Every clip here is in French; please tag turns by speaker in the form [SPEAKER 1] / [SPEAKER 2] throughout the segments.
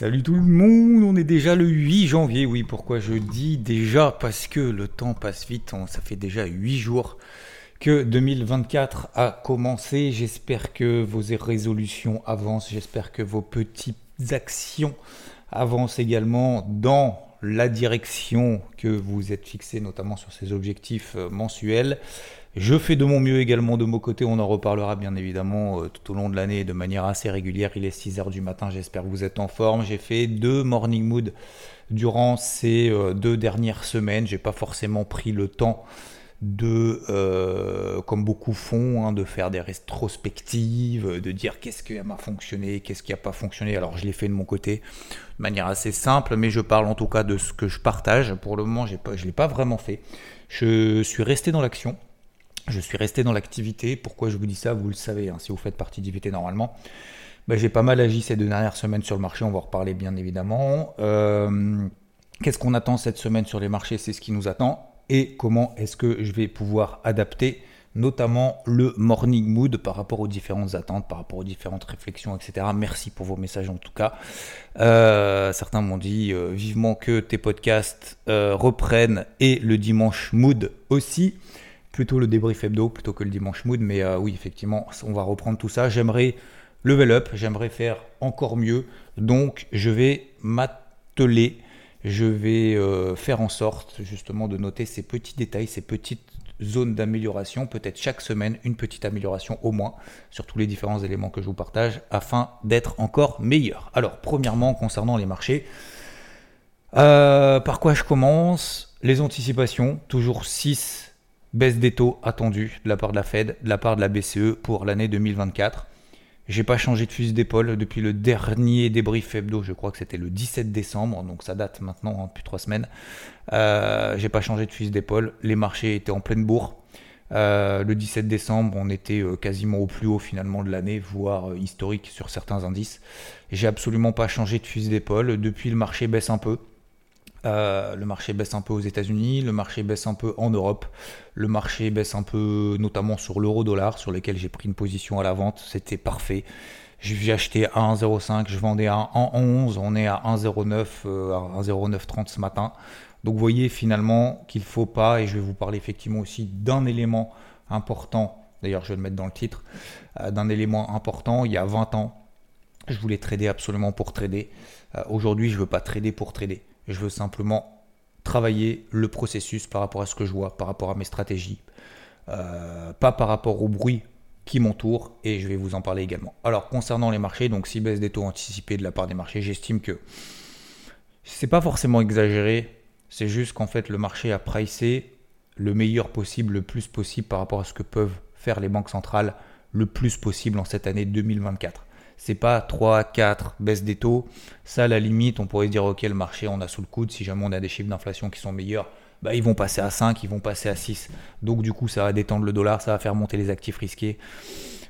[SPEAKER 1] Salut tout le monde, on est déjà le 8 janvier. Oui, pourquoi je dis déjà? Parce que le temps passe vite, ça fait déjà 8 jours que 2024 a commencé. J'espère que vos résolutions avancent, j'espère que vos petites actions avancent également dans la direction que vous êtes fixé, notamment sur ces objectifs euh, mensuels. Je fais de mon mieux également de mon côté, on en reparlera bien évidemment euh, tout au long de l'année de manière assez régulière. Il est 6h du matin, j'espère que vous êtes en forme. J'ai fait deux morning mood durant ces euh, deux dernières semaines. J'ai pas forcément pris le temps de, euh, comme beaucoup font, hein, de faire des rétrospectives, de dire qu'est-ce qui a fonctionné, qu'est-ce qui n'a pas fonctionné. Alors je l'ai fait de mon côté de manière assez simple, mais je parle en tout cas de ce que je partage. Pour le moment, je ne l'ai pas vraiment fait. Je suis resté dans l'action. Je suis resté dans l'activité. Pourquoi je vous dis ça? Vous le savez, hein, si vous faites partie d'IVT normalement. Bah, j'ai pas mal agi ces deux dernières semaines sur le marché, on va en reparler bien évidemment. Euh, qu'est-ce qu'on attend cette semaine sur les marchés? C'est ce qui nous attend. Et comment est-ce que je vais pouvoir adapter notamment le morning mood par rapport aux différentes attentes, par rapport aux différentes réflexions, etc. Merci pour vos messages en tout cas. Euh, certains m'ont dit euh, vivement que tes podcasts reprennent et le dimanche mood aussi plutôt le débrief hebdo plutôt que le dimanche mood. Mais euh, oui, effectivement, on va reprendre tout ça. J'aimerais level up, j'aimerais faire encore mieux. Donc, je vais m'atteler, je vais euh, faire en sorte justement de noter ces petits détails, ces petites zones d'amélioration, peut-être chaque semaine une petite amélioration au moins sur tous les différents éléments que je vous partage afin d'être encore meilleur. Alors, premièrement, concernant les marchés, euh, par quoi je commence? Les anticipations, toujours 6 Baisse des taux attendue de la part de la Fed, de la part de la BCE pour l'année 2024. J'ai pas changé de fusil d'épaule depuis le dernier débrief hebdo, je crois que c'était le 17 décembre, donc ça date maintenant hein, depuis trois semaines. Euh, j'ai pas changé de fusil d'épaule, les marchés étaient en pleine bourre. Euh, le 17 décembre, on était euh, quasiment au plus haut finalement de l'année, voire historique sur certains indices. J'ai absolument pas changé de fusil d'épaule. Depuis, le marché baisse un peu. Euh, le marché baisse un peu aux États-Unis, le marché baisse un peu en Europe, le marché baisse un peu notamment sur l'euro-dollar, sur lequel j'ai pris une position à la vente, c'était parfait. J'ai acheté à 1,05, je vendais à 1,11, on est à 1,09, euh, à 1,0930 ce matin. Donc vous voyez finalement qu'il ne faut pas, et je vais vous parler effectivement aussi d'un élément important, d'ailleurs je vais le mettre dans le titre, euh, d'un élément important, il y a 20 ans, je voulais trader absolument pour trader. Aujourd'hui je ne veux pas trader pour trader. Je veux simplement travailler le processus par rapport à ce que je vois, par rapport à mes stratégies, euh, pas par rapport au bruit qui m'entoure, et je vais vous en parler également. Alors, concernant les marchés, donc si baisse des taux anticipés de la part des marchés, j'estime que c'est pas forcément exagéré, c'est juste qu'en fait, le marché a pricé le meilleur possible, le plus possible par rapport à ce que peuvent faire les banques centrales le plus possible en cette année 2024 c'est pas 3, 4 baisse des taux. Ça, à la limite, on pourrait se dire, ok, le marché, on a sous le coude. Si jamais on a des chiffres d'inflation qui sont meilleurs, bah, ils vont passer à 5, ils vont passer à 6. Donc, du coup, ça va détendre le dollar, ça va faire monter les actifs risqués.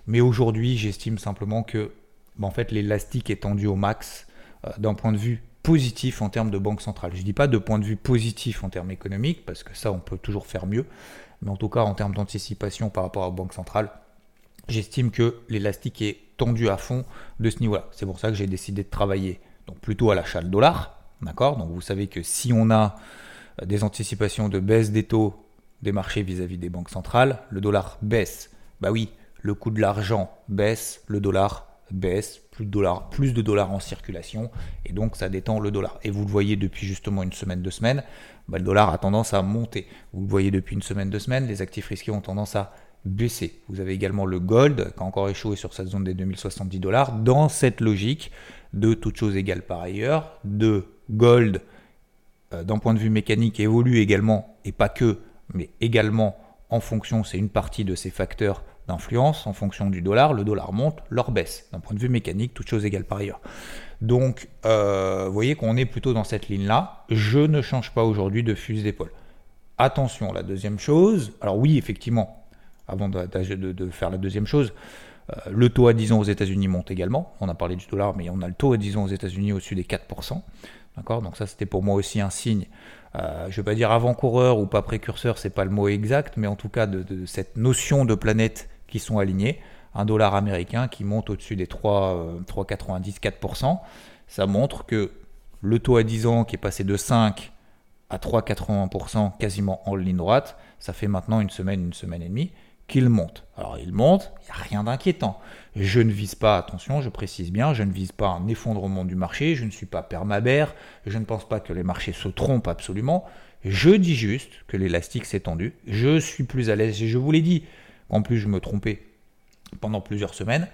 [SPEAKER 1] Mais aujourd'hui, j'estime simplement que, bah, fait, l'élastique est tendu au max euh, d'un point de vue positif en termes de banque centrale. Je ne dis pas de point de vue positif en termes économiques, parce que ça, on peut toujours faire mieux. Mais en tout cas, en termes d'anticipation par rapport à la banque centrale, j'estime que l'élastique est tendu à fond de ce niveau-là. C'est pour ça que j'ai décidé de travailler donc plutôt à l'achat de dollar. D'accord? Donc vous savez que si on a euh, des anticipations de baisse des taux des marchés vis-à-vis des banques centrales, le dollar baisse. Bah oui, le coût de l'argent baisse, le dollar baisse, plus de dollars, plus de dollars en circulation, et donc ça détend le dollar. Et vous le voyez depuis justement une semaine, deux semaines, bah le dollar a tendance à monter. Vous le voyez depuis une semaine, deux semaines, les actifs risqués ont tendance à baisser. Vous avez également le gold qui a encore échoué sur cette zone des 2070 dollars. Dans cette logique de toute chose égale par ailleurs, de gold euh, d'un point de vue mécanique évolue également, et pas que, mais également en fonction, c'est une partie de ces facteurs d'influence en fonction du dollar. Le dollar monte, l'or baisse. D'un point de vue mécanique, toute chose égale par ailleurs. Donc, euh, vous voyez qu'on est plutôt dans cette ligne-là. Je ne change pas aujourd'hui de fusil d'épaule. Attention, la deuxième chose, alors oui, effectivement, avant de, faire la deuxième chose, euh, le taux à 10 ans aux États-Unis monte également. On a parlé du dollar, mais on a le taux à 10 ans aux États-Unis au-dessus des 4%. D'accord? Donc ça, c'était pour moi aussi un signe. Euh, je ne vais pas dire avant-coureur ou pas précurseur, c'est pas le mot exact, mais en tout cas de, cette notion de planètes qui sont alignées. Un dollar américain qui monte au-dessus des 3,90, 4%. Euh, ça montre que le taux à 10 ans qui est passé de 5 à 3,80% quasiment en ligne droite, ça fait maintenant une semaine, une semaine et demie qu'il monte. Alors il monte, il n'y a rien d'inquiétant. Je ne vise pas, attention, je précise bien, je ne vise pas un effondrement du marché, je ne suis pas permabère, je ne pense pas que les marchés se trompent absolument. Je dis juste que l'élastique s'est tendu, je suis plus à l'aise et je vous l'ai dit. En plus, je me trompais pendant plusieurs semaines,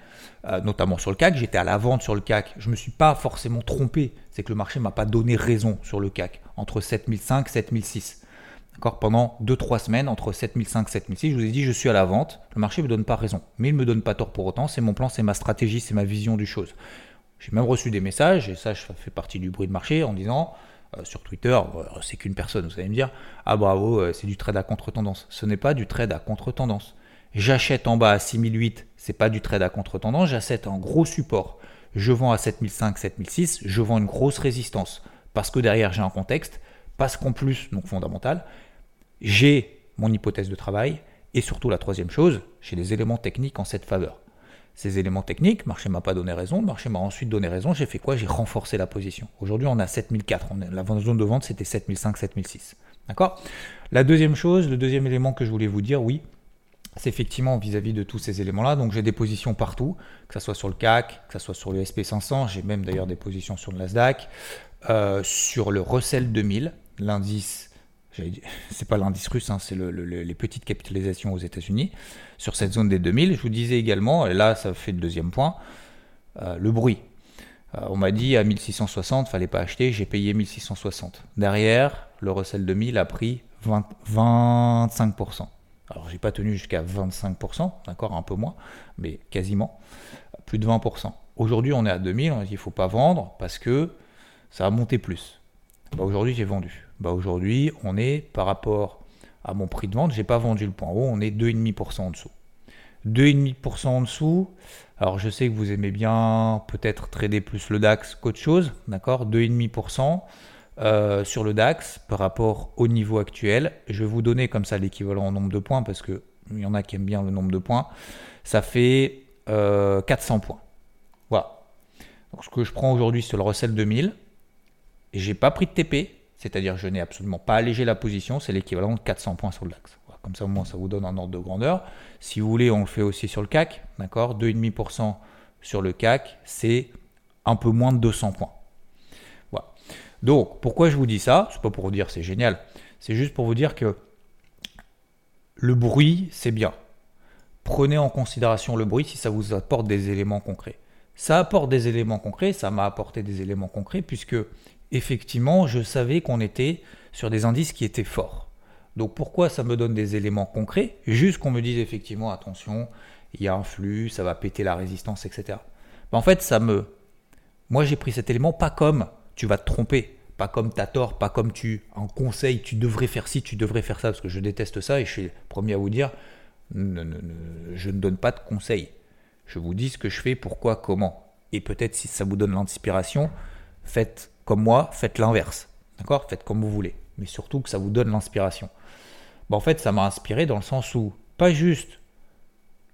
[SPEAKER 1] euh, notamment sur le CAC. J'étais à la vente sur le CAC. Je ne me suis pas forcément trompé. C'est que le marché ne m'a pas donné raison sur le CAC entre 7005 et 7006. Pendant 2-3 semaines, entre 7005 et 7006, je vous ai dit je suis à la vente. Le marché ne me donne pas raison. Mais il ne me donne pas tort pour autant. C'est mon plan, c'est ma stratégie, c'est ma vision du chose. J'ai même reçu des messages, et ça, fait partie du bruit de marché, en disant euh, sur Twitter, c'est qu'une personne, vous allez me dire, ah bravo, euh, c'est du trade à contre-tendance. Ce n'est pas du trade à contre-tendance. J'achète en bas à 6008, c'est pas du trade à contre-tendance, j'achète un gros support. Je vends à 7005, 7006, je vends une grosse résistance. Parce que derrière, j'ai un contexte, parce qu'en plus, donc fondamental, j'ai mon hypothèse de travail, et surtout la troisième chose, j'ai des éléments techniques en cette faveur. Ces éléments techniques, le marché m'a pas donné raison, le marché m'a ensuite donné raison, j'ai fait quoi? J'ai renforcé la position. Aujourd'hui, on a 7004, on la zone de vente c'était 7005, 7006. D'accord? La deuxième chose, le deuxième élément que je voulais vous dire, oui, c'est effectivement vis-à-vis de tous ces éléments-là. Donc j'ai des positions partout, que ce soit sur le CAC, que ce soit sur le SP500, j'ai même d'ailleurs des positions sur le Nasdaq, euh, sur le Russell 2000, l'indice, c'est pas l'indice russe, hein, c'est les petites capitalisations aux États-Unis, sur cette zone des 2000. Je vous disais également, et là ça fait le deuxième point, euh, le bruit. Euh, on m'a dit à 1660, fallait pas acheter, j'ai payé 1660. Derrière, le Russell 2000 a pris 25%. Alors, j'ai pas tenu jusqu'à 25%, d'accord, un peu moins, mais quasiment, plus de 20%. Aujourd'hui, on est à 2000, on dit qu'il faut pas vendre parce que ça a monté plus. Bah, aujourd'hui, j'ai vendu. Bah, aujourd'hui, on est par rapport à mon prix de vente, j'ai pas vendu le point haut, on est 2,5% en dessous. 2,5% en dessous. Alors, je sais que vous aimez bien peut-être trader plus le DAX qu'autre chose, d'accord 2,5%. Euh, sur le DAX par rapport au niveau actuel. Je vais vous donner comme ça l'équivalent en nombre de points parce qu'il y en a qui aiment bien le nombre de points. Ça fait 400 euh, points. Voilà. Donc ce que je prends aujourd'hui sur le Russell 2000, et j'ai pas pris de TP, c'est-à-dire je n'ai absolument pas allégé la position, c'est l'équivalent de 400 points sur DAX. comme ça au moins ça vous donne un ordre de grandeur. Si vous voulez, on le fait aussi sur le CAC, d'accord? 2,5% sur le CAC, c'est un peu moins de 200 points. Donc, pourquoi je vous dis ça? C'est pas pour vous dire c'est génial, c'est juste pour vous dire que le bruit, c'est bien. Prenez en considération le bruit si ça vous apporte des éléments concrets. Ça apporte des éléments concrets, ça m'a apporté des éléments concrets, puisque effectivement, je savais qu'on était sur des indices qui étaient forts. Donc pourquoi ça me donne des éléments concrets? Juste qu'on me dise effectivement, attention, il y a un flux, ça va péter la résistance, etc. Ben, en fait, ça me... Moi, j'ai pris cet élément pas comme tu vas te tromper. Pas comme tu as tort, pas comme tu, en conseil, tu devrais faire ci, tu devrais faire ça, parce que je déteste ça et je suis le premier à vous dire, je ne donne pas de conseils. Je vous dis ce que je fais, pourquoi, comment. Et peut-être si ça vous donne l'inspiration, faites comme moi, faites l'inverse. D'accord? Faites comme vous voulez. Mais surtout que ça vous donne l'inspiration. en fait, ça m'a inspiré dans le sens où, pas juste,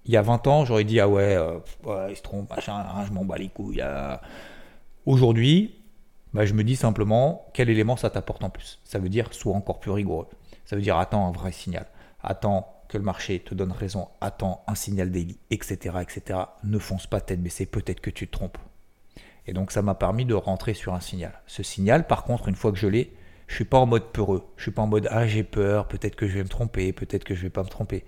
[SPEAKER 1] il y a 20 ans, j'aurais dit, ah ouais, euh, il se trompe, machin, hein, je m'en bats les couilles. Aujourd'hui, bah, je me dis simplement quel élément ça t'apporte en plus? Ça veut dire sois encore plus rigoureux. Ça veut dire attends un vrai signal. Attends que le marché te donne raison. Attends un signal daily, etc. etc. Ne fonce pas tête baissée, peut-être que tu te trompes. Et donc ça m'a permis de rentrer sur un signal. Ce signal, par contre, une fois que je l'ai, je suis pas en mode peureux. Je suis pas en mode ah j'ai peur, peut-être que je vais me tromper, peut-être que je vais pas me tromper.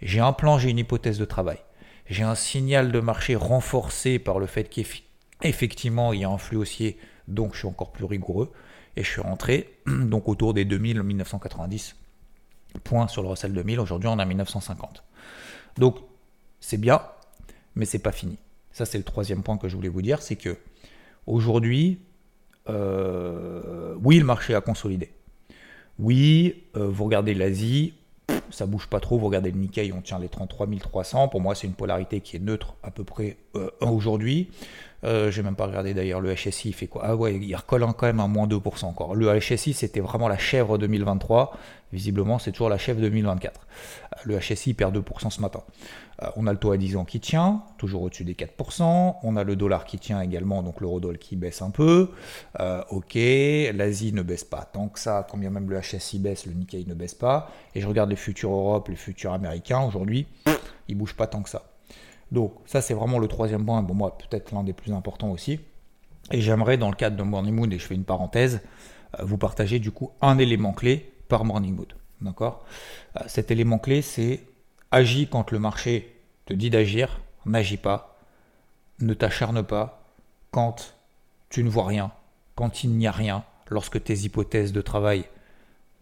[SPEAKER 1] J'ai un plan, j'ai une hypothèse de travail. J'ai un signal de marché renforcé par le fait qu'effectivement il y a un flux haussier donc je suis encore plus rigoureux. Et je suis rentré donc autour des 2000, 1990 points sur le Russell 2000. Aujourd'hui, on a 1950. Donc C'est bien, mais c'est pas fini. Ça, c'est le troisième point que je voulais vous dire, c'est que aujourd'hui, euh, oui, le marché a consolidé. Oui, euh, vous regardez l'Asie, ça bouge pas trop. Vous regardez le Nikkei, on tient les 33 300. Pour moi, c'est une polarité qui est neutre à peu près euh, aujourd'hui. Euh, j'ai même pas regardé d'ailleurs le HSI, il fait quoi? Ah ouais, il recolle quand même à moins 2% encore. Le HSI, c'était vraiment la chèvre 2023. Visiblement, c'est toujours la chèvre 2024. Euh, le HSI perd 2% ce matin. Euh, on a le taux à 10 ans qui tient, toujours au-dessus des 4%. On a le dollar qui tient également, donc l'eurodoll qui baisse un peu. ok, l'Asie ne baisse pas tant que ça, quand bien même le HSI baisse, le Nikkei ne baisse pas. Et je regarde les futurs Europe, les futurs américains, aujourd'hui, ils bougent pas tant que ça. Donc ça c'est vraiment le troisième point, bon moi peut-être l'un des plus importants aussi. Et j'aimerais dans le cadre de Morning Mood, et je fais une parenthèse, euh, vous partager du coup un élément clé par Morning Mood. D'accord? Euh, Cet élément clé c'est agis quand le marché te dit d'agir, n'agis pas, ne t'acharne pas quand tu ne vois rien, quand il n'y a rien, lorsque tes hypothèses de travail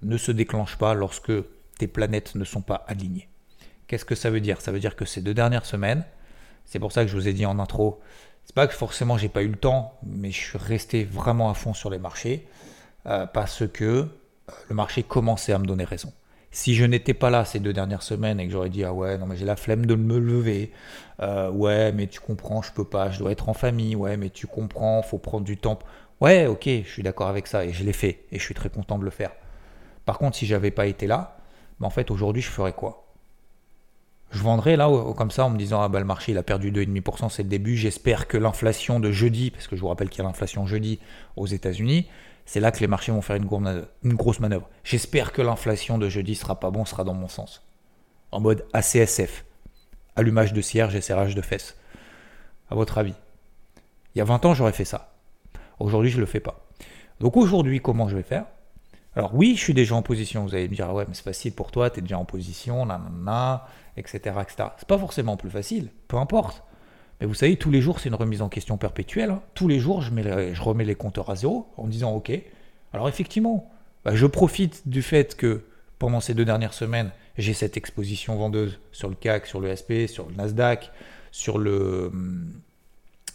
[SPEAKER 1] ne se déclenchent pas, lorsque tes planètes ne sont pas alignées. Qu'est-ce que ça veut dire? Ça veut dire que ces deux dernières semaines, c'est pour ça que je vous ai dit en intro, c'est pas que forcément j'ai pas eu le temps, mais je suis resté vraiment à fond sur les marchés euh, parce que euh, le marché commençait à me donner raison. Si je n'étais pas là ces deux dernières semaines et que j'aurais dit ah ouais non mais j'ai la flemme de me lever, euh, ouais mais tu comprends je peux pas, je dois être en famille, ouais mais tu comprends faut prendre du temps, ouais ok je suis d'accord avec ça et je l'ai fait et je suis très content de le faire. Par contre si j'avais pas été là, ben, en fait aujourd'hui je ferais quoi? Je vendrais là comme ça en me disant ah bah le marché il a perdu 2,5% c'est le début. J'espère que l'inflation de jeudi parce que je vous rappelle qu'il y a l'inflation jeudi aux États-Unis c'est là que les marchés vont faire une, grosse manœuvre. J'espère que l'inflation de jeudi sera pas bon sera dans mon sens. En mode ACSF allumage de cierge et serrage de fesses. À votre avis. Il y a 20 ans j'aurais fait ça. Aujourd'hui je le fais pas. Donc aujourd'hui comment je vais faire? Alors oui, je suis déjà en position. Vous allez me dire, ah ouais, mais c'est facile pour toi, tu es déjà en position, nanana, etc. etc. C'est pas forcément plus facile, peu importe. Mais vous savez, tous les jours, c'est une remise en question perpétuelle. Hein. Tous les jours, je, mets je, remets les compteurs à zéro en disant, ok. Alors effectivement, bah, je profite du fait que pendant ces deux dernières semaines, j'ai cette exposition vendeuse sur le CAC, sur le SP, sur le Nasdaq, sur le,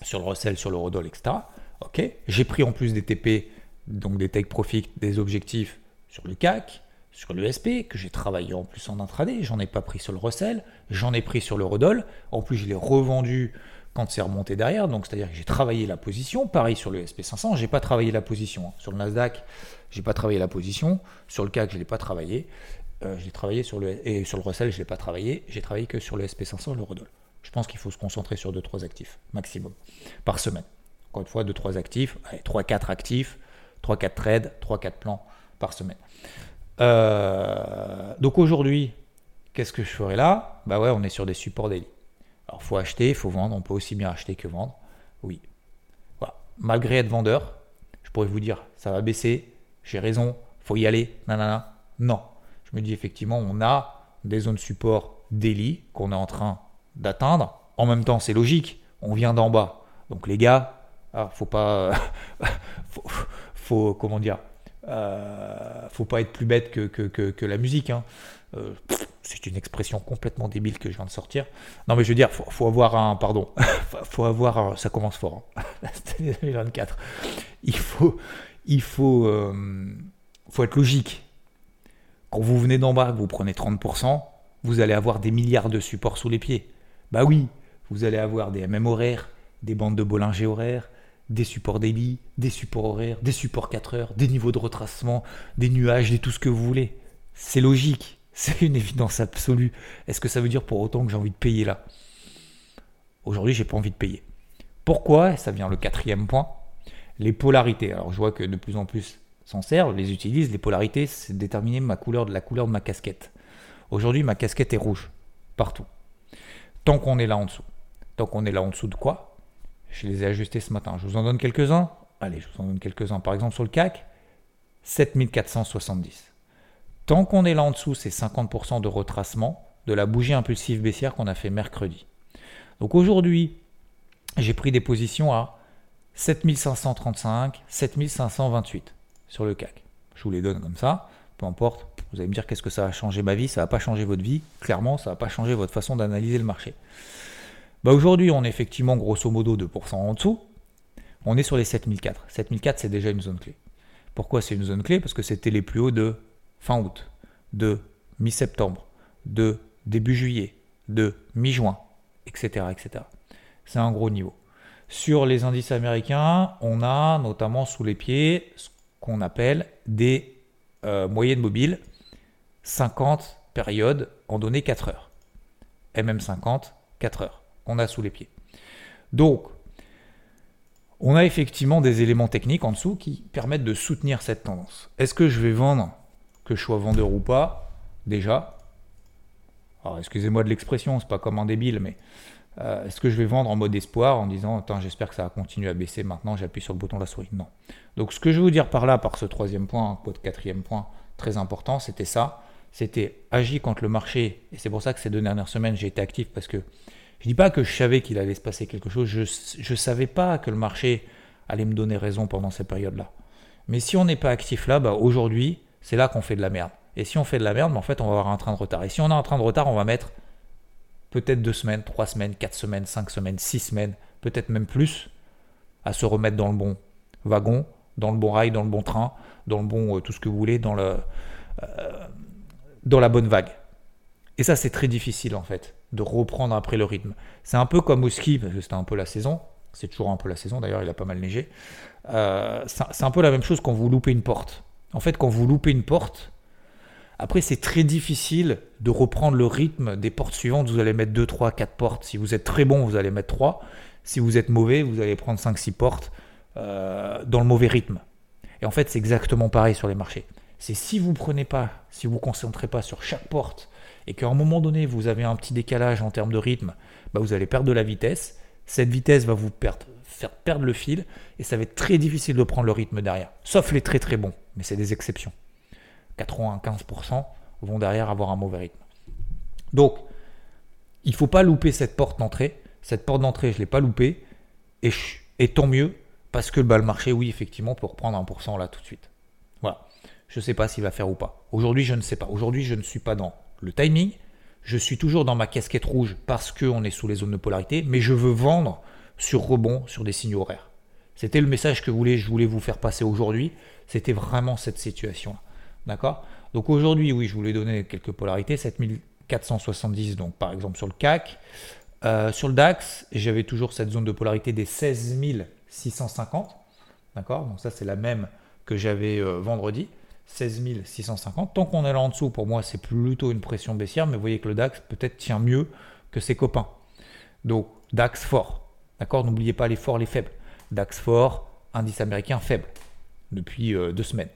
[SPEAKER 1] sur le Russell, sur etc. Ok. J'ai pris en plus des TP donc des take profit, des objectifs sur le CAC, sur le SP, que j'ai travaillé en plus en intraday, j'en ai pas pris sur le Russell, j'en ai pris sur le Rodol, en plus je l'ai revendu quand c'est remonté derrière, donc c'est-à-dire que j'ai travaillé la position, pareil sur le SP500, j'ai pas travaillé la position, hein. sur le Nasdaq, j'ai pas travaillé la position, sur le CAC je l'ai pas travaillé, euh, travaillé sur le et sur le Russell je l'ai pas travaillé, j'ai travaillé que sur le SP500 et le Rodol. Je pense qu'il faut se concentrer sur 2-3 actifs maximum par semaine. Encore une fois, 2-3 actifs, 3-4 actifs, 3-4 trades, 3-4 plans par semaine. Euh, donc aujourd'hui, qu'est-ce que je ferai là? Bah ouais, on est sur des supports daily. Alors faut acheter, il faut vendre, on peut aussi bien acheter que vendre. Oui. Voilà. Malgré être vendeur, je pourrais vous dire ça va baisser, j'ai raison, faut y aller, nanana. Non. Je me dis effectivement, on a des zones support daily qu'on est en train d'atteindre. En même temps, c'est logique, on vient d'en bas. Donc les gars, ah, faut pas comment dire, euh, faut pas être plus bête que, la musique. Hein. Euh, c'est une expression complètement débile que je viens de sortir. Non, mais je veux dire, faut, faut avoir un, pardon, faut avoir, ça commence fort. Hein. 2024. Il faut, il faut, euh, faut être logique. Quand vous venez d'en bas, vous prenez 30%, vous allez avoir des milliards de supports sous les pieds. Bah oui, vous allez avoir des MM horaires, des bandes de Bollinger horaires, des supports daily, des supports horaires, des supports 4 heures, des niveaux de retracement, des nuages, des tout ce que vous voulez. C'est logique, c'est une évidence absolue. Est-ce que ça veut dire pour autant que j'ai envie de payer là? Aujourd'hui, j'ai pas envie de payer. Pourquoi? Ça vient le quatrième point. Les polarités. Alors, je vois que de plus en plus s'en servent, les utilisent. Les polarités, c'est déterminer ma couleur la couleur de ma casquette. Aujourd'hui, ma casquette est rouge partout. Tant qu'on est là en dessous. Tant qu'on est là en dessous de quoi? Je les ai ajustés ce matin. Je vous en donne quelques-uns. Allez, je vous en donne quelques-uns. Par exemple, sur le CAC, 7470. Tant qu'on est là en dessous, c'est 50% de retracement de la bougie impulsive baissière qu'on a fait mercredi. Donc aujourd'hui, j'ai pris des positions à 7535, 7528 sur le CAC. Je vous les donne comme ça, peu importe, Vous allez me dire qu'est-ce que ça a changé ma vie? Ça va pas changer votre vie. Clairement, ça va pas changer votre façon d'analyser le marché. Bah aujourd'hui, on est effectivement grosso modo 2% en dessous. On est sur les 7004. 7004, c'est déjà une zone clé. Pourquoi c'est une zone clé? Parce que c'était les plus hauts de fin août, de mi-septembre, de début juillet, de mi-juin, etc. etc. C'est un gros niveau. Sur les indices américains, on a notamment sous les pieds ce qu'on appelle des euh, moyennes mobiles 50 périodes en données 4 heures. MM50, 4 heures. A sous les pieds. Donc, on a effectivement des éléments techniques en dessous qui permettent de soutenir cette tendance. Est-ce que je vais vendre, que je sois vendeur ou pas? Déjà. Alors, excusez-moi de l'expression, c'est pas comme un débile, mais euh, est-ce que je vais vendre en mode espoir en disant Attends, j'espère que ça va continuer à baisser maintenant, j'appuie sur le bouton de la souris? Non. Donc, ce que je veux vous dire par là, par ce troisième point, votre quatrième point très important, c'était ça c'était agir contre le marché. Et c'est pour ça que ces deux dernières semaines, j'ai été actif parce que je dis pas que je savais qu'il allait se passer quelque chose. Je ne savais pas que le marché allait me donner raison pendant ces périodes-là. Mais si on n'est pas actif là, bah aujourd'hui, c'est là qu'on fait de la merde. Et si on fait de la merde, bah en fait, on va avoir un train de retard. Et si on a un train de retard, on va mettre peut-être deux semaines, trois semaines, quatre semaines, cinq semaines, six semaines, peut-être même plus, à se remettre dans le bon wagon, dans le bon rail, dans le bon train, dans le bon euh, tout ce que vous voulez, dans le, euh, dans la bonne vague. Et ça, c'est très difficile en fait, de reprendre après le rythme. C'est un peu comme au ski, parce que c'était un peu la saison. C'est toujours un peu la saison, d'ailleurs, il a pas mal neigé. Euh, c'est un peu la même chose quand vous loupez une porte. En fait, quand vous loupez une porte, après, c'est très difficile de reprendre le rythme des portes suivantes. Vous allez mettre 2, 3, 4 portes. Si vous êtes très bon, vous allez mettre 3. Si vous êtes mauvais, vous allez prendre 5, 6 portes euh, dans le mauvais rythme. Et en fait, c'est exactement pareil sur les marchés c'est si vous prenez pas, si vous concentrez pas sur chaque porte et qu'à un moment donné vous avez un petit décalage en termes de rythme, bah, vous allez perdre de la vitesse. Cette vitesse va vous faire perdre le fil et ça va être très difficile de prendre le rythme derrière. Sauf les très très bons, mais c'est des exceptions. 95% vont derrière avoir un mauvais rythme. Donc, il ne faut pas louper cette porte d'entrée. Cette porte d'entrée, je ne l'ai pas loupée. Et, tant mieux, parce que bah, le marché, oui, effectivement, peut reprendre 1% là tout de suite. Voilà je ne sais pas s'il va faire ou pas. Aujourd'hui, je ne sais pas. Aujourd'hui, je ne suis pas dans le timing. Je suis toujours dans ma casquette rouge parce qu'on est sous les zones de polarité, mais je veux vendre sur rebond sur des signaux horaires. C'était le message que je voulais vous faire passer aujourd'hui. C'était vraiment cette situation-là. D'accord? Donc aujourd'hui, oui, je voulais donner quelques polarités. 7470, donc par exemple sur le CAC. Euh, sur le DAX, j'avais toujours cette zone de polarité des 16650. D'accord? Donc ça, c'est la même que j'avais euh, vendredi. 16 650. Tant qu'on est là en dessous, pour moi, c'est plutôt une pression baissière, mais vous voyez que le DAX peut-être tient mieux que ses copains. Donc, DAX fort. D'accord? N'oubliez pas les forts, les faibles. DAX fort, indice américain faible depuis euh, deux semaines.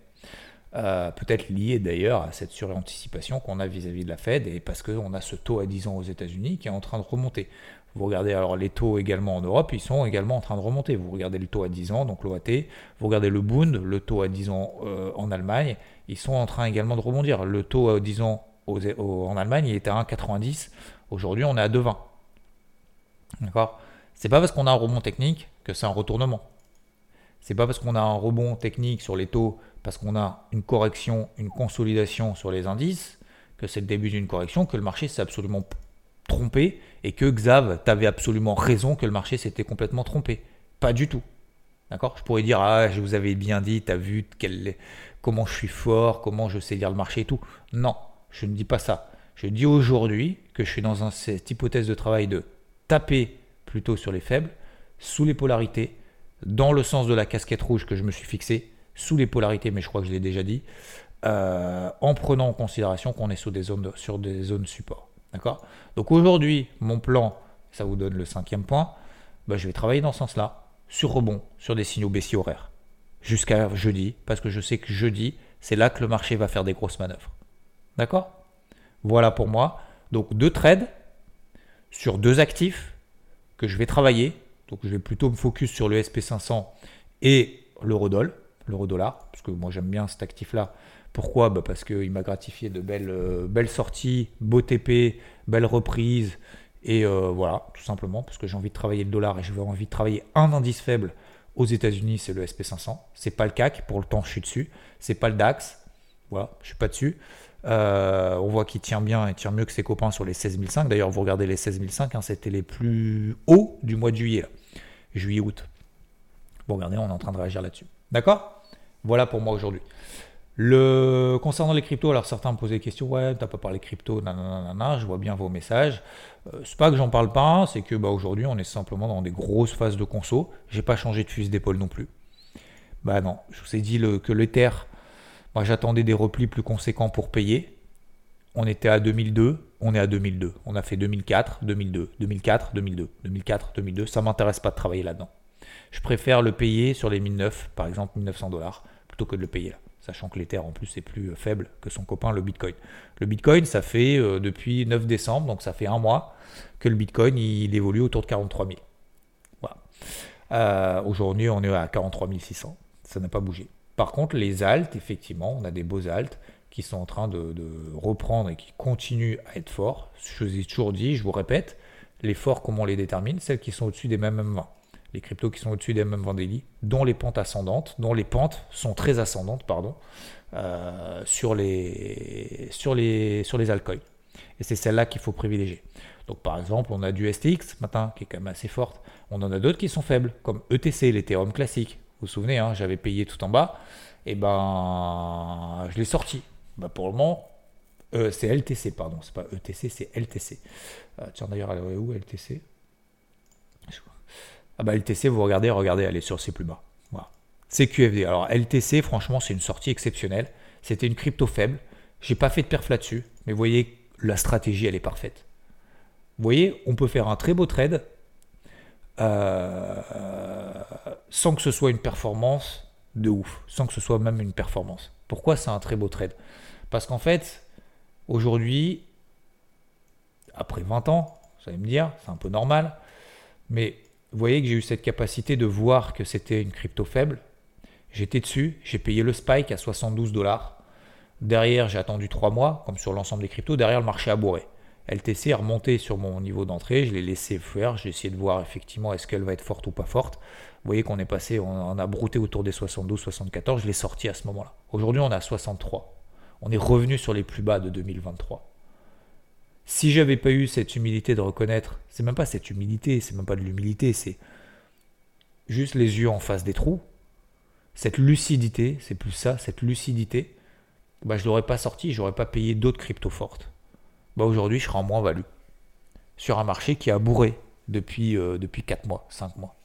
[SPEAKER 1] Euh, peut-être lié d'ailleurs à cette suranticipation qu'on a vis-à-vis de la Fed et parce qu'on a ce taux à 10 ans aux États-Unis qui est en train de remonter. Vous regardez alors les taux également en Europe, ils sont également en train de remonter. Vous regardez le taux à 10 ans, donc l'OAT, vous regardez le Bund, le taux à 10 ans euh, en Allemagne, ils sont en train également de rebondir. Le taux à 10 ans en Allemagne, il était à 1,90. Aujourd'hui, on est à 2,20. D'accord? C'est pas parce qu'on a un rebond technique que c'est un retournement. C'est pas parce qu'on a un rebond technique sur les taux, parce qu'on a une correction, une consolidation sur les indices, que c'est le début d'une correction, que le marché s'est absolument trompé et que Xav, t'avais absolument raison que le marché s'était complètement trompé. Pas du tout. D'accord? Je pourrais dire, ah, je vous avais bien dit, t'as vu quel, comment je suis fort, comment je sais lire le marché et tout. Non, je ne dis pas ça. Je dis aujourd'hui que je suis dans cette hypothèse de travail de taper plutôt sur les faibles, sous les polarités, dans le sens de la casquette rouge que je me suis fixé, sous les polarités, mais je crois que je l'ai déjà dit, euh, en prenant en considération qu'on est sur des zones, sur des zones support. D'accord? Donc aujourd'hui, mon plan, ça vous donne le cinquième point, bah, je vais travailler dans ce sens-là, sur rebond, sur des signaux baissiers horaires, jusqu'à jeudi, parce que je sais que jeudi, c'est là que le marché va faire des grosses manœuvres. D'accord? Voilà pour moi. Donc deux trades sur deux actifs que je vais travailler. Donc je vais plutôt me focus sur le SP500 et l'eurodoll, l'euro-dollar, parce que moi j'aime bien cet actif-là pourquoi bah Parce qu'il m'a gratifié de belles, euh, sorties, beau TP, belles reprises. Et euh, voilà, tout simplement, parce que j'ai envie de travailler le dollar et j'ai envie de travailler un indice faible aux États-Unis, c'est le SP500. C'est pas le CAC, pour le temps, je suis dessus. C'est pas le DAX, voilà, je suis pas dessus. Euh, on voit qu'il tient bien et tient mieux que ses copains sur les 16005. D'ailleurs, vous regardez les 16005, hein, c'était les plus hauts du mois de juillet, juillet-août. Bon, regardez, on est en train de réagir là-dessus. D'accord? Voilà pour moi aujourd'hui. Le... Concernant les cryptos, alors certains me posaient des questions, ouais, t'as pas parlé crypto, nanana, je vois bien vos messages. Euh, c'est pas que j'en parle pas, c'est que bah, aujourd'hui on est simplement dans des grosses phases de conso. J'ai pas changé de fusil d'épaule non plus. Bah non, je vous ai dit que l'Ether, moi j'attendais des replis plus conséquents pour payer. On était à 2002, on est à 2002. On a fait 2004, 2002, 2004, 2002, 2004, 2002. Ça m'intéresse pas de travailler là-dedans. Je préfère le payer sur les 1009, par exemple 1900 dollars, plutôt que de le payer là sachant que l'Ether en plus est plus euh, faible que son copain le Bitcoin. Le Bitcoin, ça fait euh, depuis 9 décembre, donc ça fait un mois que le Bitcoin il, évolue autour de 43 000. Voilà. Euh, aujourd'hui, on est à 43 600. Ça n'a pas bougé. Par contre, les altes, effectivement, on a des beaux altes qui sont en train de, reprendre et qui continuent à être forts. Je vous ai toujours dit, je vous répète, les forts, comment on les détermine? Celles qui sont au-dessus des mêmes 20 les cryptos qui sont au-dessus des mêmes Vendéli, dont les pentes ascendantes, dont les pentes sont très ascendantes, pardon, euh, sur, les, sur, les, sur les altcoins. Et c'est celle-là qu'il faut privilégier. Donc par exemple, on a du STX matin qui est quand même assez forte. On en a d'autres qui sont faibles, comme ETC, l'Ethereum classique. Vous vous souvenez, hein, j'avais payé tout en bas, et ben je l'ai sorti. Ben, pour le moment, euh, c'est LTC, pardon, c'est pas ETC, c'est LTC. Euh, tiens d'ailleurs, elle est où LTC ah bah LTC, vous regardez, regardez, elle est sur ses plus bas. Voilà. CQFD. Alors LTC, franchement, c'est une sortie exceptionnelle. C'était une crypto faible. J'ai pas fait de perf là-dessus, mais vous voyez, la stratégie, elle est parfaite. Vous voyez, on peut faire un très beau trade euh, sans que ce soit une performance de ouf, sans que ce soit même une performance. Pourquoi c'est un très beau trade? Parce qu'en fait, aujourd'hui, après 20 ans, vous allez me dire, c'est un peu normal, mais vous voyez que j'ai eu cette capacité de voir que c'était une crypto faible. J'étais dessus, j'ai payé le spike à 72 dollars. Derrière, j'ai attendu 3 mois, comme sur l'ensemble des cryptos. Derrière, le marché a bourré. LTC est remonté sur mon niveau d'entrée, je l'ai laissé faire, j'ai essayé de voir effectivement est-ce qu'elle va être forte ou pas forte. Vous voyez qu'on est passé, on a brouté autour des 72, 74, je l'ai sorti à ce moment-là. Aujourd'hui, on est à 63. On est revenu sur les plus bas de 2023. Si j'avais pas eu cette humilité de reconnaître, c'est même pas cette humilité, c'est même pas de l'humilité, c'est juste les yeux en face des trous, cette lucidité, c'est plus ça, cette lucidité, bah, je l'aurais pas sorti, j'aurais pas payé d'autres cryptos fortes. Bah, aujourd'hui, je serai en moins-value sur un marché qui a bourré depuis, euh, depuis 4 mois, 5 mois.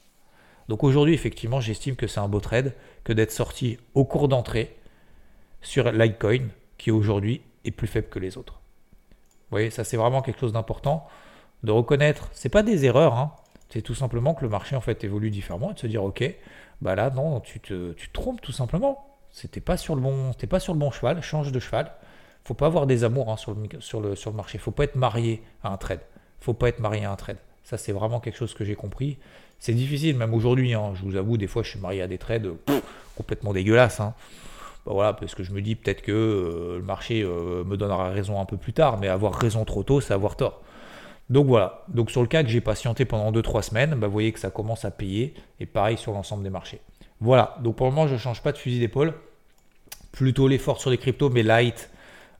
[SPEAKER 1] Donc aujourd'hui, effectivement, j'estime que c'est un beau trade que d'être sorti au cours d'entrée sur Litecoin, qui aujourd'hui est plus faible que les autres. Vous voyez, ça c'est vraiment quelque chose d'important de reconnaître. C'est pas des erreurs, hein. c'est tout simplement que le marché en fait évolue différemment et de se dire ok, bah là non, tu te, trompes tout simplement. C'était pas sur le bon, pas sur le bon cheval, change de cheval. Faut pas avoir des amours hein, sur le marché. Faut pas être marié à un trade. Faut pas être marié à un trade. Ça c'est vraiment quelque chose que j'ai compris. C'est difficile même aujourd'hui. Hein. je vous avoue, des fois je suis marié à des trades complètement dégueulasses. Bah voilà, parce que je me dis peut-être que euh, le marché euh, me donnera raison un peu plus tard, mais avoir raison trop tôt, c'est avoir tort. Donc voilà, donc sur le cas que j'ai patienté pendant 2-3 semaines, bah vous voyez que ça commence à payer, et pareil sur l'ensemble des marchés. Voilà, donc pour le moment je ne change pas de fusil d'épaule, plutôt l'effort sur les cryptos, mais light.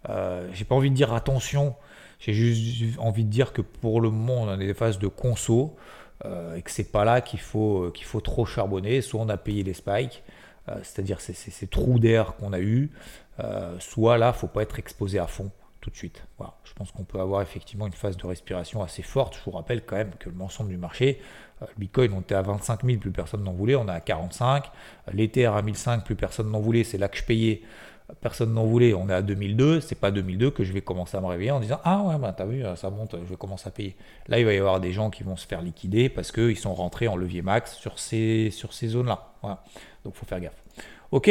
[SPEAKER 1] Euh, j'ai pas envie de dire attention, j'ai juste envie de dire que pour le moment on a des phases de conso, et que c'est pas là qu'il faut, qu'il faut trop charbonner, soit on a payé les spikes, c'est-à-dire ces, ces, trous d'air qu'on a eu, euh, soit là, faut pas être exposé à fond tout de suite. Voilà. Je pense qu'on peut avoir effectivement une phase de respiration assez forte. Je vous rappelle quand même que l'ensemble du marché, euh, le Bitcoin, on était à 25 000, plus personne n'en voulait, on est à 45. L'Ether à 1005, plus personne n'en voulait, c'est là que je payais. Personne n'en voulait, on est à 2002, c'est pas 2002 que je vais commencer à me réveiller en disant Ah ouais, bah t'as vu, ça monte, je vais commencer à payer. Là, il va y avoir des gens qui vont se faire liquider parce qu'ils sont rentrés en levier max sur ces, sur ces zones-là. Voilà. Donc faut faire gaffe. Ok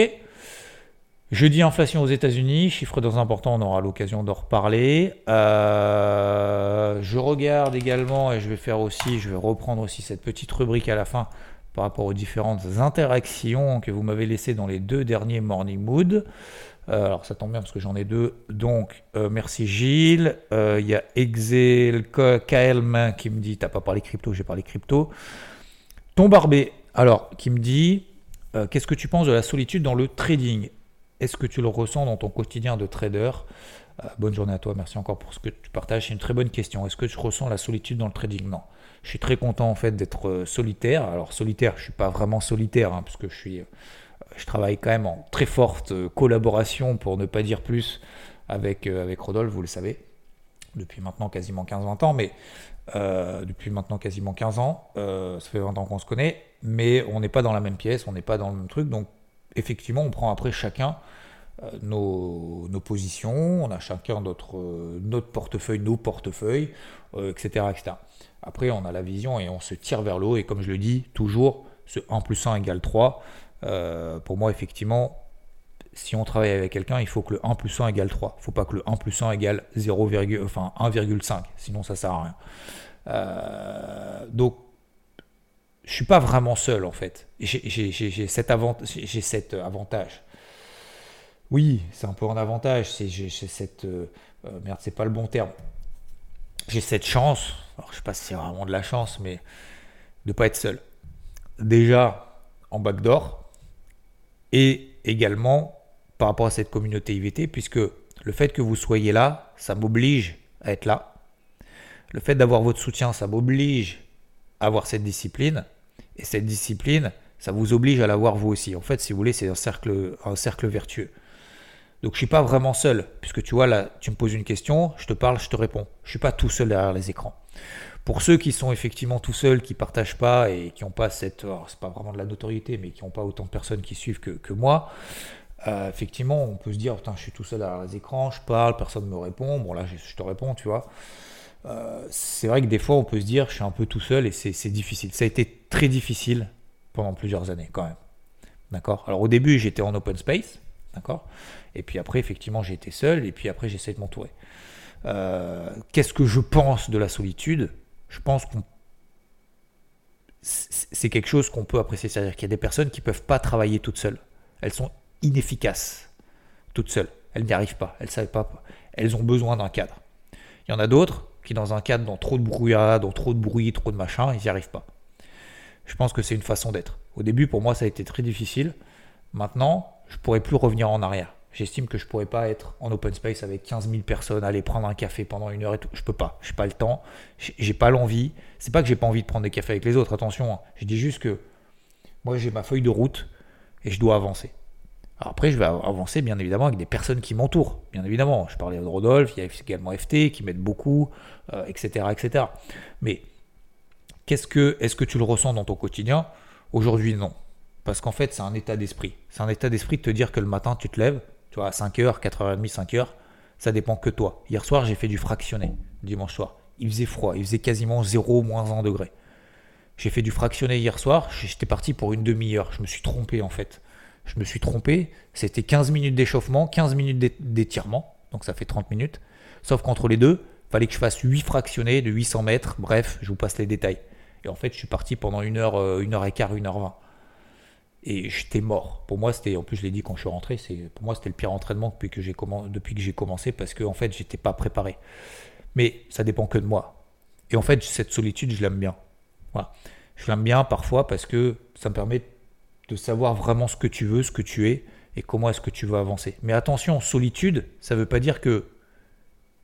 [SPEAKER 1] Jeudi, inflation aux États-Unis, chiffre dans important, on aura l'occasion d'en reparler. Euh, je regarde également, et je vais faire aussi, je vais reprendre aussi cette petite rubrique à la fin par rapport aux différentes interactions que vous m'avez laissées dans les deux derniers Morning Mood. Euh, alors ça tombe bien parce que j'en ai deux. Donc euh, merci Gilles. Il y a Excel KLM qui me dit T'as pas parlé crypto, j'ai parlé crypto. Ton barbé, alors qui me dit euh, qu'est-ce que tu penses de la solitude dans le trading? Est-ce que tu le ressens dans ton quotidien de trader? Bonne journée à toi, merci encore pour ce que tu partages. C'est une très bonne question. Est-ce que tu ressens la solitude dans le trading? Non. Je suis très content en fait d'être solitaire. Alors solitaire, je suis pas vraiment solitaire, hein, puisque je suis, je travaille quand même en très forte collaboration, pour ne pas dire plus, avec, avec Rodolphe, vous le savez, depuis maintenant quasiment 15-20 ans, mais euh, depuis maintenant quasiment 15 ans. Euh, ça fait 20 ans qu'on se connaît, mais on n'est pas dans la même pièce, on n'est pas dans le même truc. Donc, effectivement, on prend après chacun euh, nos, positions, on a chacun notre, notre portefeuille, nos portefeuilles, etc., etc. Après, on a la vision et on se tire vers l'eau. Et comme je le dis, toujours, ce 1 plus 1 égale 3. Pour moi, effectivement, si on travaille avec quelqu'un, il faut que le 1 plus 1 égale 3. Il ne faut pas que le 1 plus 1 égale 0, enfin 1,5. Sinon, ça ne sert à rien. Euh, donc, je ne suis pas vraiment seul, en fait. J'ai cet, cet, avantage. Oui, c'est un peu un avantage. J'ai cette... Euh, euh, merde, c'est pas le bon terme. J'ai cette chance, je sais pas si c'est vraiment de la chance, mais de ne pas être seul. Déjà en backdoor et également par rapport à cette communauté IVT, puisque le fait que vous soyez là, ça m'oblige à être là. Le fait d'avoir votre soutien, ça m'oblige à avoir cette discipline. Et cette discipline, ça vous oblige à l'avoir vous aussi. En fait, si vous voulez, c'est un cercle, un cercle vertueux. Donc je suis pas vraiment seul, puisque tu vois là, tu me poses une question, je te parle, je te réponds. Je suis pas tout seul derrière les écrans. Pour ceux qui sont effectivement tout seuls, qui partagent pas et qui n'ont pas cette, c'est pas vraiment de la notoriété, mais qui n'ont pas autant de personnes qui suivent que, moi, euh, effectivement, on peut se dire, putain, je suis tout seul derrière les écrans, je parle, personne ne me répond. Bon, là, je, te réponds, tu vois. Euh, c'est vrai que des fois, on peut se dire, je suis un peu tout seul et c'est difficile. Ça a été très difficile pendant plusieurs années, quand même. D'accord? Alors, au début, j'étais en open space, d'accord? Et puis après, effectivement, été seul et puis après, j'essaie de m'entourer. Euh, qu'est-ce que je pense de la solitude? Je pense qu'on c'est quelque chose qu'on peut apprécier. C'est-à-dire qu'il y a des personnes qui ne peuvent pas travailler toutes seules. Elles sont inefficaces, toutes seules. Elles n'y arrivent pas, elles ne savent pas. Elles ont besoin d'un cadre. Il y en a d'autres qui, dans un cadre, dans trop de brouillard, dans trop de bruit, trop de machin, ils n'y arrivent pas. Je pense que c'est une façon d'être. Au début, pour moi, ça a été très difficile. Maintenant, je pourrais plus revenir en arrière. J'estime que je pourrais pas être en open space avec 15 000 personnes, aller prendre un café pendant une heure et tout. Je peux pas. Je n'ai pas le temps. J'ai pas l'envie. C'est pas que j'ai pas envie de prendre des cafés avec les autres. Attention. Hein. Je dis juste que moi, j'ai ma feuille de route et je dois avancer après, je vais avancer bien évidemment avec des personnes qui m'entourent. Bien évidemment, je parlais de Rodolphe, il y a également FT qui m'aide beaucoup, etc., euh, etc. Mais qu'est-ce que, est-ce que tu le ressens dans ton quotidien? Aujourd'hui, non. Parce qu'en fait, c'est un état d'esprit. C'est un état d'esprit de te dire que le matin, tu te lèves, à 5h, 4h30, 5h, ça dépend que toi. Hier soir, j'ai fait du fractionné, dimanche soir. Il faisait froid, il faisait quasiment 0, moins 1 degré. J'ai fait du fractionné hier soir, j'étais parti pour une demi-heure. Je me suis trompé en fait je me suis trompé, c'était 15 minutes d'échauffement, 15 minutes d'étirement, donc ça fait 30 minutes. Sauf qu'entre les deux, il fallait que je fasse 8 fractionnés de 800 mètres, bref, je vous passe les détails. Et en fait, je suis parti pendant une heure, euh, une heure et quart, une heure vingt. Et j'étais mort. Pour moi, c'était, en plus, je l'ai dit quand je suis rentré, c'est, pour moi, c'était le pire entraînement depuis que j'ai, depuis que j'ai commencé parce qu'en en fait, j'étais pas préparé. Mais ça dépend que de moi. Et en fait, cette solitude, je l'aime bien. Voilà. Je l'aime bien parfois parce que ça me permet de savoir vraiment ce que tu veux, ce que tu es et comment est-ce que tu veux avancer. Mais attention, solitude, ça ne veut pas dire que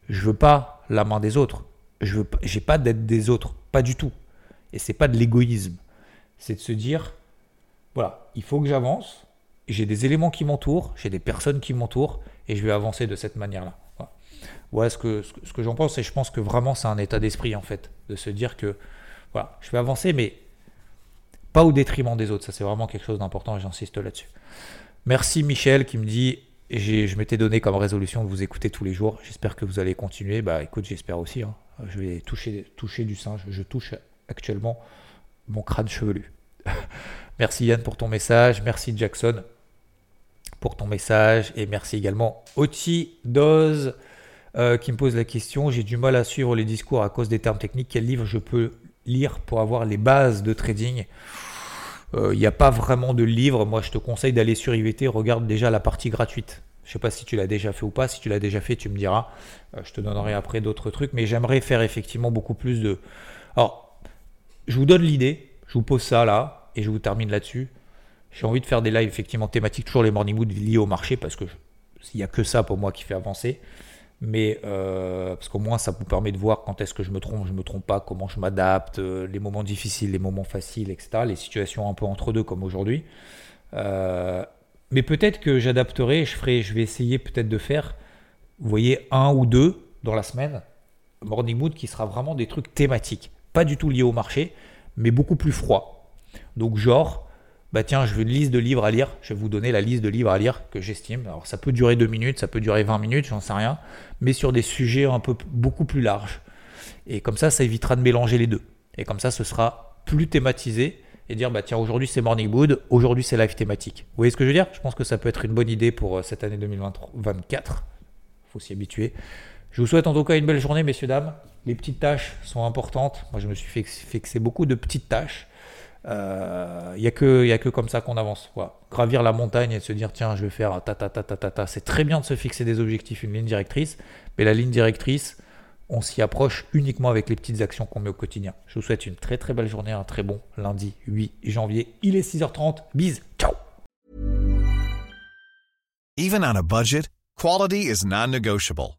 [SPEAKER 1] je veux pas la main des autres. Je veux j'ai pas d'être des autres, pas du tout. Et c'est pas de l'égoïsme. C'est de se dire voilà, il faut que j'avance, j'ai des éléments qui m'entourent, j'ai des personnes qui m'entourent et je vais avancer de cette manière-là. Voilà, ce que, j'en pense et je pense que vraiment c'est un état d'esprit en fait, de se dire que voilà, je vais avancer mais pas au détriment des autres. Ça, c'est vraiment quelque chose d'important et j'insiste là-dessus. Merci Michel qui me dit je m'étais donné comme résolution de vous écouter tous les jours. J'espère que vous allez continuer. Bah écoute, j'espère aussi. Hein. Je vais toucher, toucher du singe. Je touche actuellement mon crâne chevelu. merci Yann pour ton message. Merci Jackson pour ton message. Et merci également Oti Doz euh, qui me pose la question. J'ai du mal à suivre les discours à cause des termes techniques. Quel livre je peux lire pour avoir les bases de trading? Il euh, n'y a pas vraiment de livre. Moi, je te conseille d'aller sur IVT, regarde déjà la partie gratuite. Je ne sais pas si tu l'as déjà fait ou pas. Si tu l'as déjà fait, tu me diras. Euh, je te donnerai après d'autres trucs. Mais j'aimerais faire effectivement beaucoup plus de. Alors, je vous donne l'idée. Je vous pose ça là et je vous termine là-dessus. J'ai envie de faire des lives effectivement thématiques, toujours les morning mood liés au marché parce que il n'y a que ça pour moi qui fait avancer. mais euh, parce qu'au moins ça vous permet de voir quand est-ce que je me trompe, je me trompe pas, comment je m'adapte, euh, les moments difficiles, les moments faciles, etc. Les situations un peu entre deux comme aujourd'hui. Euh, mais peut-être que j'adapterai, je ferai, je vais essayer peut-être de faire, vous voyez, un ou deux dans la semaine, morning mood qui sera vraiment des trucs thématiques, pas du tout liés au marché, mais beaucoup plus froid. Donc genre, bah tiens, je veux une liste de livres à lire, je vais vous donner la liste de livres à lire que j'estime. Alors ça peut durer deux minutes, ça peut durer 20 minutes, j'en sais rien, mais sur des sujets un peu beaucoup plus larges. Et comme ça, ça évitera de mélanger les deux. Et comme ça, ce sera plus thématisé et dire bah tiens aujourd'hui c'est morning mood, aujourd'hui c'est live thématique. Vous voyez ce que je veux dire? Je pense que ça peut être une bonne idée pour euh, cette année 2024. Faut s'y habituer. Je vous souhaite en tout cas une belle journée, messieurs dames. Les petites tâches sont importantes. Moi, je me suis fixé beaucoup de petites tâches. Il euh, n'y a, que, a que comme ça qu'on avance. Quoi. Gravir la montagne et se dire tiens, je vais faire ta ta ta ta ta ta. C'est très bien de se fixer des objectifs, une ligne directrice, mais la ligne directrice, on s'y approche uniquement avec les petites actions qu'on met au quotidien. Je vous souhaite une très très belle journée, un très bon lundi 8 janvier. Il est 6h30. Bise. Ciao.
[SPEAKER 2] Even on a budget, quality is non-negotiable.